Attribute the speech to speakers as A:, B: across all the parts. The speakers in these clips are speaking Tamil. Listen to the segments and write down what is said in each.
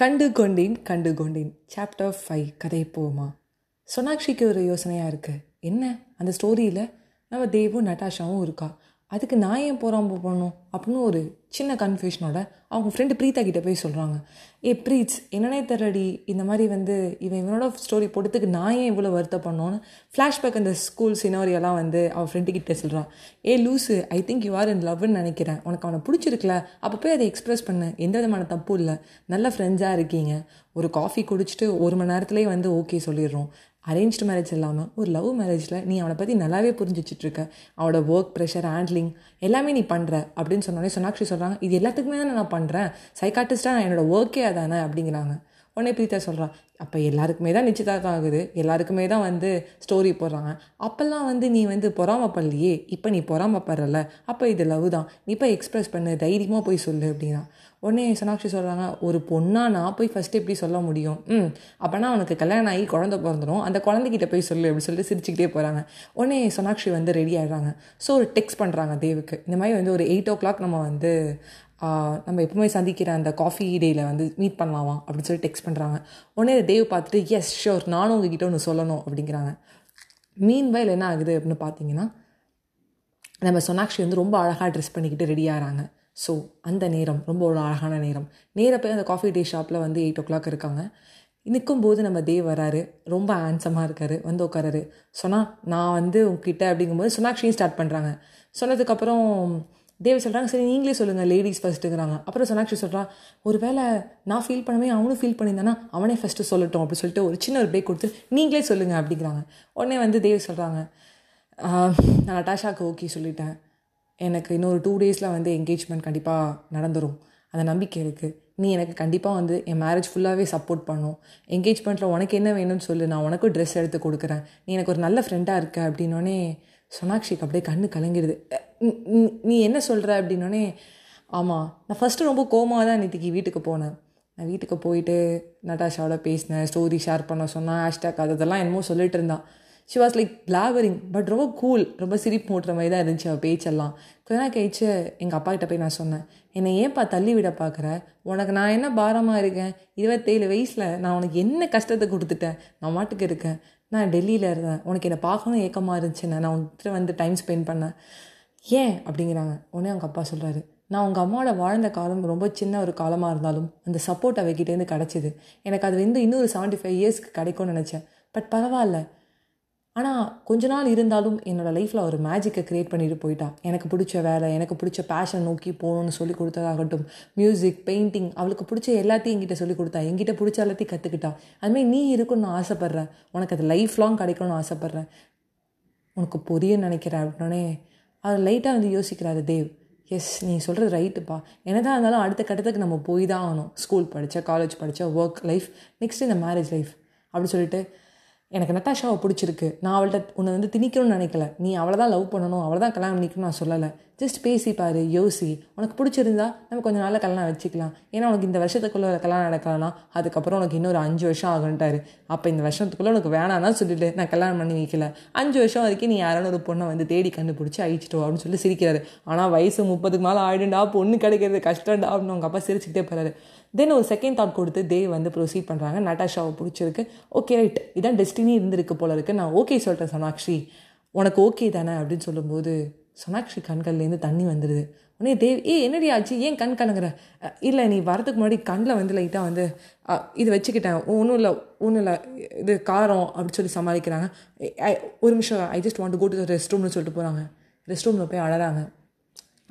A: கண்டு கொண்டேன் கண்டு கொண்டேன் சாப்டர் ஃபைவ் கதை போமா. சோனாக்ஷிக்கு ஒரு யோசனையாக இருக்குது என்ன? அந்த ஸ்டோரியில் நம்ம தேவும் நட்டாஷாவும் இருக்கா? அதுக்கு நான் ஏன் போகிறாம போகணும் அப்படின்னு ஒரு சின்ன கன்ஃபியூஷனோட அவங்க ஃப்ரெண்டு பிரீத்தா கிட்டே போய் சொல்கிறாங்க ஏ ப்ரீத்ஸ் என்னன்னே தெரடி இந்த மாதிரி வந்து இவன் இவனோட ஸ்டோரி போட்டதுக்கு நான் ஏன் இவ்வளோ வருத்த பண்ணோன்னு ஃப்ளாஷ்பேக் அந்த ஸ்கூல் சினோரியெல்லாம் வந்து அவன் ஃப்ரெண்டு கிட்டே சொல்கிறான் ஏ loose I think you are in லவ்னு நினைக்கிறேன். உனக்கு அவனை பிடிச்சிருக்கல? அப்போ போய் அதை எக்ஸ்ப்ரெஸ் பண்ணு. எந்த விதமான தப்பும் இல்லை. நல்ல ஃப்ரெண்ட்ஸாக இருக்கீங்க. ஒரு காஃபி குடிச்சிட்டு ஒரு மணி நேரத்துலேயே வந்து ஓகே சொல்லிடுறோம். அரேஞ்ச்டு மேரேஜ் இல்லாமல் ஒரு லவ் மேரேஜில் நீ அவனை பற்றி நல்லாவே புரிஞ்சிச்சிட்ருக்க அவனோட ஒர்க் ப்ரெஷர் ஹேண்ட்லிங் எல்லாமே நீ பண்ணுற அப்படின்னு சொன்னோடனே சொன்னாக்ஷி சொல்கிறாங்க இது எல்லாத்துக்குமே தானே நான் பண்ணுறேன் சைக்காட்டிஸ்ட்டாக நான் என்னோடய ஒர்க்கே அதானே? அப்படிங்கிறாங்க. உடனே பிரீத்தா சொல்கிறான் அப்போ எல்லாருக்குமே தான் நிச்சயதார்த்தம் ஆகுது. எல்லாருக்குமே தான் வந்து ஸ்டோரி போடுறாங்க. அப்போல்லாம் வந்து நீ வந்து பொறாமப்படலையே இப்போ நீ பொறாமப்படுறல அப்போ இது லவ் தான். நீ இப்போ எக்ஸ்ப்ரெஸ் பண்ணு. தைரியமாக போய் சொல்லு அப்படின்னா. உடனே சோனாக்ஷி சொல்கிறாங்க ஒரு பொண்ணாக நான் போய் ஃபஸ்ட்டு எப்படி சொல்ல முடியும்? ம். அப்போனா அவனுக்கு கல்யாணம் ஆகி குழந்த பிறந்துடும் அந்த குழந்தைகிட்ட போய் சொல்லு அப்படின்னு சொல்லிட்டு சிரிச்சுக்கிட்டே போகிறாங்க உடனே சோனாக்ஷி வந்து ரெடி ஆகிடுறாங்க ஸோ ஒரு டெக்ஸ்ட் பண்ணுறாங்க தேவுக்கு. இந்த மாதிரி வந்து ஒரு எயிட் ஓ கிளாக் நம்ம வந்து நம்ம எப்பவுமே சந்திக்கிற அந்த காஃபி டேயில் வந்து மீட் பண்ணலாமா? அப்படின்னு சொல்லி டெக்ஸ்ட் பண்ணுறாங்க உடனே டேவ் பார்த்துட்டு எஸ் ஷோர் நானும் உங்ககிட்ட ஒன்று சொல்லணும் அப்படிங்கிறாங்க. மீன் வயல் என்ன ஆகுது அப்படின்னு பார்த்தீங்கன்னா நம்ம சொனாக்ஷி வந்து ரொம்ப அழகாக ட்ரெஸ் பண்ணிக்கிட்டு ரெடி ஆகிறாங்க. ஸோ அந்த நேரம் ரொம்ப ஒரு அழகான நேரம். நேராக போய் அந்த காஃபி டே ஷாப்பில் வந்து எயிட் ஓ கிளாக் இருக்காங்க. நிற்கும் போது நம்ம தேவ் வராரு. ரொம்ப ஹேண்ட்ஸமாக இருக்கார். வந்து உட்காராரு. சொன்னால் நான் வந்து உங்ககிட்ட அப்படிங்கும்போது சொனாக்ஷியும் ஸ்டார்ட் பண்ணுறாங்க சொன்னதுக்கப்புறம் தேவி சொல்கிறாங்க சரி நீங்களே சொல்லுங்கள் லேடிஸ் ஃபஸ்ட்டுங்கிறாங்க அப்புறம் சொன்னாக்ஷி சொல்கிறான் ஒரு வேளை நான் ஃபீல் பண்ணவே அவனும் ஃபீல் பண்ணியிருந்தானா அவனே ஃபஸ்ட்டு சொல்லட்டும் அப்படின்னு சொல்லிட்டு ஒரு சின்ன ஒரு பிரேக் கொடுத்து நீங்களே சொல்லுங்கள் அப்படிங்கிறாங்க. உடனே வந்து தேவி சொல்கிறாங்க நான் நட்டாஷாவுக்கு ஓகே சொல்லிட்டேன். எனக்கு இன்னொரு டூ டேஸில் வந்து என்கேஜ்மெண்ட் கண்டிப்பாக நடந்துடும் அந்த நம்பிக்கை இருக்குது நீ எனக்கு கண்டிப்பாக வந்து என் மேரேஜ் ஃபுல்லாகவே சப்போர்ட் பண்ணும். என்கேஜ்மெண்ட்டில் உனக்கு என்ன வேணும்னு சொல்லு நான் உனக்கும் ட்ரெஸ் எடுத்து கொடுக்குறேன். நீ எனக்கு ஒரு நல்ல ஃப்ரெண்டாக இருக்க அப்படின்னோடனே சோனாக்ஷிக்கு அப்படியே கண்ணு கலங்கிடுது. நீ என்ன சொல்கிற அப்படின்னோடனே ஆமாம் நான் ஃபஸ்ட்டு ரொம்ப கோமாக தான் நேற்றுக்கு வீட்டுக்கு போனேன். நான் வீட்டுக்கு போயிட்டு நட்டாஷாவோட பேசினேன் ஸ்டோரி ஷேர் பண்ண சொன்னேன் ஹேஷ்டாக் அது இதெல்லாம் என்னமோ சொல்லிட்டு இருந்தான். She was like flavouring but ரொம்ப கூல் ரொம்ப சிரிப்பு மூட்டுற மாதிரி தான் இருந்துச்சு அவள் பேச்செல்லாம். கொஞ்ச நாள் கழிச்சு எங்கள் அப்பா கிட்ட போய் நான் சொன்னேன் என்னை ஏன்ப்பா தள்ளி விட பார்க்குற உனக்கு நான் என்ன பாரமாக இருக்கேன்? இருபத்தேழு வயசில் நான் உனக்கு என்ன கஷ்டத்தை கொடுத்துட்டேன்? நான் மாட்டுக்கு இருக்கேன். நான் டெல்லியில் இருந்தேன். உனக்கு என்னை பார்க்கணும் ஏக்கமாக இருந்துச்சுன்னு நான் உங்ககிட்ட வந்து டைம் ஸ்பெண்ட் பண்ணேன். ஏன்? அப்படிங்கிறாங்க. உடனே அவங்க அப்பா சொல்கிறாரு நான் உங்கள் அம்மாவோட வாழ்ந்த காலம் ரொம்ப சின்ன ஒரு காலமாக இருந்தாலும் அந்த சப்போர்ட் அவகிட்டேருந்து கிடச்சிது. எனக்கு அது வந்து இன்னொரு செவன்ட்டி ஃபைவ் இயர்ஸ்க்கு கிடைக்கும்னு நினச்சேன். பட் பரவாயில்ல. ஆனால் கொஞ்ச நாள் இருந்தாலும் என்னோடய லைஃப்பில் ஒரு மேஜிக்கை க்ரியேட் பண்ணிட்டு போயிட்டா. எனக்கு பிடிச்ச வேலை எனக்கு பிடிச்ச பேஷன் நோக்கி போகணும்னு சொல்லி கொடுத்ததாகட்டும் மியூசிக் பெயிண்டிங் அவளுக்கு பிடிச்ச எல்லாத்தையும் எங்கிட்ட சொல்லி கொடுத்தா எங்கிட்ட பிடிச்ச எல்லாத்தையும் கற்றுக்கிட்டா அதுமாதிரி நீ இருக்குன்னு நான் ஆசைப்பட்றேன். உனக்கு அது லைஃப் லாங் கிடைக்கணும்னு ஆசைப்பட்றேன். உனக்கு புரியும் நினைக்கிறேன். அப்படின்னே அது லைட்டாக வந்து யோசிக்கிறாரு தேவ். எஸ் நீ சொல்கிறது ரைட்டுப்பா என்னதான் இருந்தாலும் அடுத்த கட்டத்துக்கு நம்ம போய் தான் ஆகணும். ஸ்கூல் படித்த காலேஜ் படித்த ஒர்க் லைஃப் நெக்ஸ்ட் இந்த மேரேஜ் லைஃப் அப்படி சொல்லிட்டு எனக்கு நட்டாஷாவை பிடிச்சிருக்கு. நான் அவள்கிட்ட உன்னை வந்து திணிக்கணும்னு நினைக்கல. நீ அவளை தான் லவ் பண்ணணும் அவளை தான் கல்யாணம் பண்ணிக்கணும் நான் சொல்லலை. ஜஸ்ட் பேசி பாரு யோசி. உனக்கு பிடிச்சிருந்தா நம்ம கொஞ்சம் நாளில் கல்யாணம் வச்சுக்கலாம். ஏன்னா உனக்கு இந்த வருஷத்துக்குள்ளே கல்யாணம் நடக்கலனா அதுக்கப்புறம் உனக்கு இன்னொரு அஞ்சு வருஷம் ஆகுன்ட்டாரு அப்போ இந்த வருஷத்துக்குள்ளே உனக்கு வேணாம்னா சொல்லிட்டு நான் கல்யாணம் பண்ணி வைக்கல. அஞ்சு வருஷம் வரைக்கும் நீ யாரான ஒரு பொண்ணை வந்து தேடி கண்டுபிடிச்சி அழிச்சிட்டு அப்படின்னு சொல்லி சிரிக்கிறாரு. ஆனால் வயசு முப்பதுக்கு மேலே ஆயிடுண்டா பொண்ணு கிடைக்கிறது கஷ்டம்டா அப்படின்னு அவங்க அப்பா சிரிச்சுக்கிட்டே போகிறாரு தென் ஒரு செகண்ட் தாட் கொடுத்து தேவ் வந்து ப்ரொசீட் பண்ணுறாங்க நட்டாஷாவை பிடிச்சிருக்கு. ஓகே ரைட் இதான் டெஸ்டினி இருந்திருக்கு போல இருக்கு. நான் ஓகே சொல்லிட்டேன் சோனாக்ஷி. உனக்கு ஓகே தானே அப்படின்னு சொல்லும்போது சோனாக்ஷி கண்கள்லேருந்து தண்ணி வந்துடுது உடனே தேவ் ஏ என்னடி ஆச்சு? ஏன் கண் கலங்குற? இல்லை நீ வரதுக்கு முன்னாடி கண்ணில் வந்து லைட்டாக வந்து இது வச்சுக்கிட்டேன். ஒன்றும் இல்லை ஒன்றும் இல்லை இது காரம் அப்படின்னு சொல்லி சமாளிக்கிறாங்க. ஒரு நிமிஷம் I just want go to rest ரூம்னு சொல்லிட்டு போகிறாங்க ரெஸ்ட் ரூமில் போய் அழறாங்க.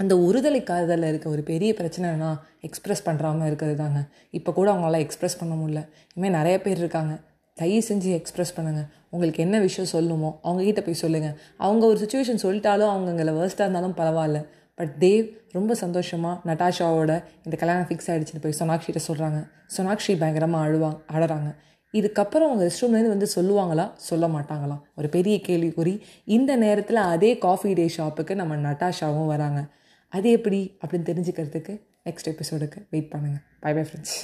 A: அந்த ஒருதலை காதலில் இருக்க ஒரு பெரிய பிரச்சனைனா எக்ஸ்ப்ரெஸ் பண்ணுறாமல் இருக்கிறது தாங்க. இப்போ கூட அவங்களால எக்ஸ்ப்ரெஸ் பண்ண முடியல. இனிமேல் நிறைய பேர் இருக்காங்க. தயவு செஞ்சு எக்ஸ்ப்ரெஸ் பண்ணுங்கள் உங்களுக்கு என்ன விஷயம் சொல்லணுமோ அவங்ககிட்ட போய் சொல்லுங்கள் அவங்க ஒரு சுச்சுவேஷன் சொல்லிட்டாலும் அவங்கங்களை வேர்ஸ்ட்டாக இருந்தாலும் பரவாயில்ல. பட் தேவ் ரொம்ப சந்தோஷமாக நட்டாஷாவோட இந்த கல்யாணம் ஃபிக்ஸ் ஆகிடுச்சின்னு போய் சோனாக்ஷிட்ட சொல்கிறாங்க சோனாக்ஷி பயங்கரமாக அழுவாங்க அழறாங்க. இதுக்கப்புறம் அவங்க ரெஸ்ட் ரூம்லேருந்து வந்து சொல்லுவாங்களா? சொல்ல மாட்டாங்களா? ஒரு பெரிய கேள்விக்குறி. இந்த நேரத்தில் அதே காஃபி டே ஷாப்புக்கு நம்ம நட்டாஷாவும் வராங்க. அது எப்படி? அப்படின்னு தெரிஞ்சுக்கிறதுக்கு நெக்ஸ்ட் எபிசோடுக்கு வெயிட் பண்ணுங்கள் பை பை ஃப்ரெண்ட்ஸ்